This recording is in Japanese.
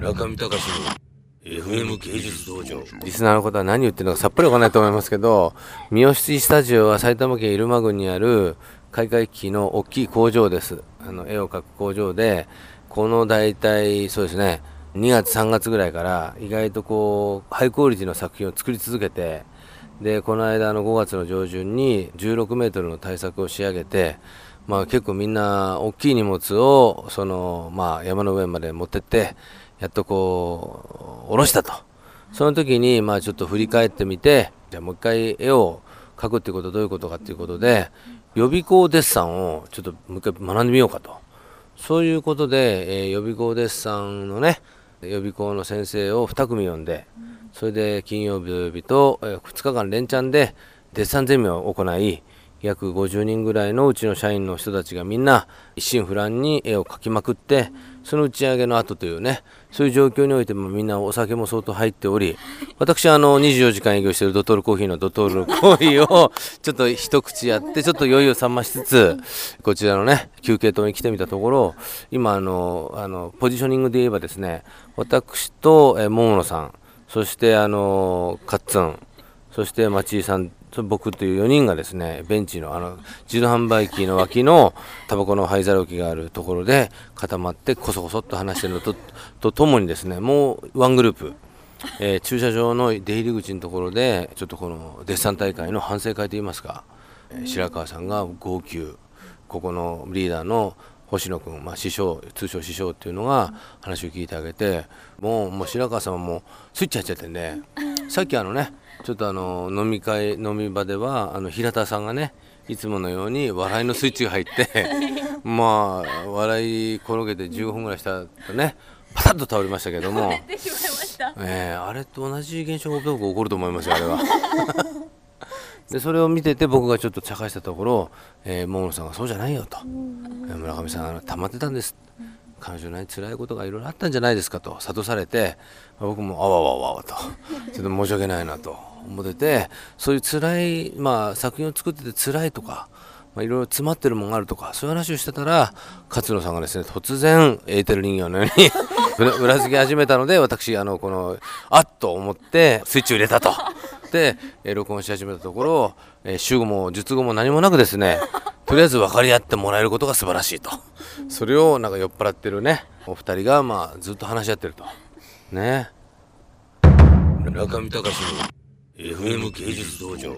中見隆の FM 芸術道場リスナーの方は何言ってるのかさっぱりわかんないと思いますけど、三好スタジオは埼玉県入間郡にある開会機の大きい工場です。あの、絵を描く工場で、この大体、そうですね、2月3月ぐらいから意外とこう、ハイクオリティの作品を作り続けて、で、この間の5月の上旬に16メートルの対策を仕上げて、まあ結構みんな大きい荷物を、その、まあ山の上まで持ってって、やっとこう、下ろしたと。その時に、まあちょっと振り返ってみて、じゃあもう一回絵を描くってことはどういうことかっていうことで、予備校デッサンをちょっともう一回学んでみようかと。そういうことで、えー予備校デッサンのね、予備校の先生を2組呼んで、それで金曜日土曜日と、え2日間連チャンでデッサンゼミを行い、約50人ぐらいのうちの社員の人たちがみんな一心不乱に絵を描きまくって、その打ち上げの後というね、そういう状況においてもみんなお酒も相当入っており、私はあの24時間営業しているドトールコーヒーのドトールコーヒーをちょっと一口やって、ちょっと酔いを覚ましつつ、こちらのね、休憩棟に来てみたところ、今あの、あの、ポジショニングで言えばですね、私と、桃野さん、そしてあの、カッツン、そして町井さん、僕という4人がですね、ベンチのあの、自動販売機の脇のタバコの灰皿置きがあるところで固まってこそこそっと話してるのと、とともにですね、もうワングループ、えー駐車場の出入り口のところで、ちょっとこのデッサン大会の反省会といいますか、えー白川さんが号泣、ここのリーダーの星野君、まあ、師匠、通称師匠っていうのが話を聞いてあげて、もう、もう白川さんはもうスイッチ入っちゃってんで、さっきあのね、ちょっとあの、飲み会、飲み場では、あの、平田さんがね、いつものように笑いのスイッチが入って、まあ、笑い転げて15分ぐらいしたとね、パタッと倒れましたけども。えーあれと同じ現象が僕起こると思いますよ、あれは。でそれを見てて僕がちょっと茶化したところ、えー、桃野さんがそうじゃないよと、えー村上さん溜まってたんです。彼女に辛いことがいろいろあったんじゃないですかと諭されてまあ僕もあわわわわとちょっと申し訳ないなと思っててそういう辛い、まあ、作品を作ってて辛いとかまあ、いろいろ詰まってるものがあるとかそういう話をしてたら勝野さんがですね突然エーテル人形のように 裏付け始めたので私あのこのあっと思ってスイッチを入れたと。で、え録音し始めたところ、えー、主語も術語も何もなくですねとりあえず分かり合ってもらえることが素晴らしいと。それをなんか酔っ払ってるねお二人がまあずっと話し合ってると。ね。中見隆の FM 芸術道場。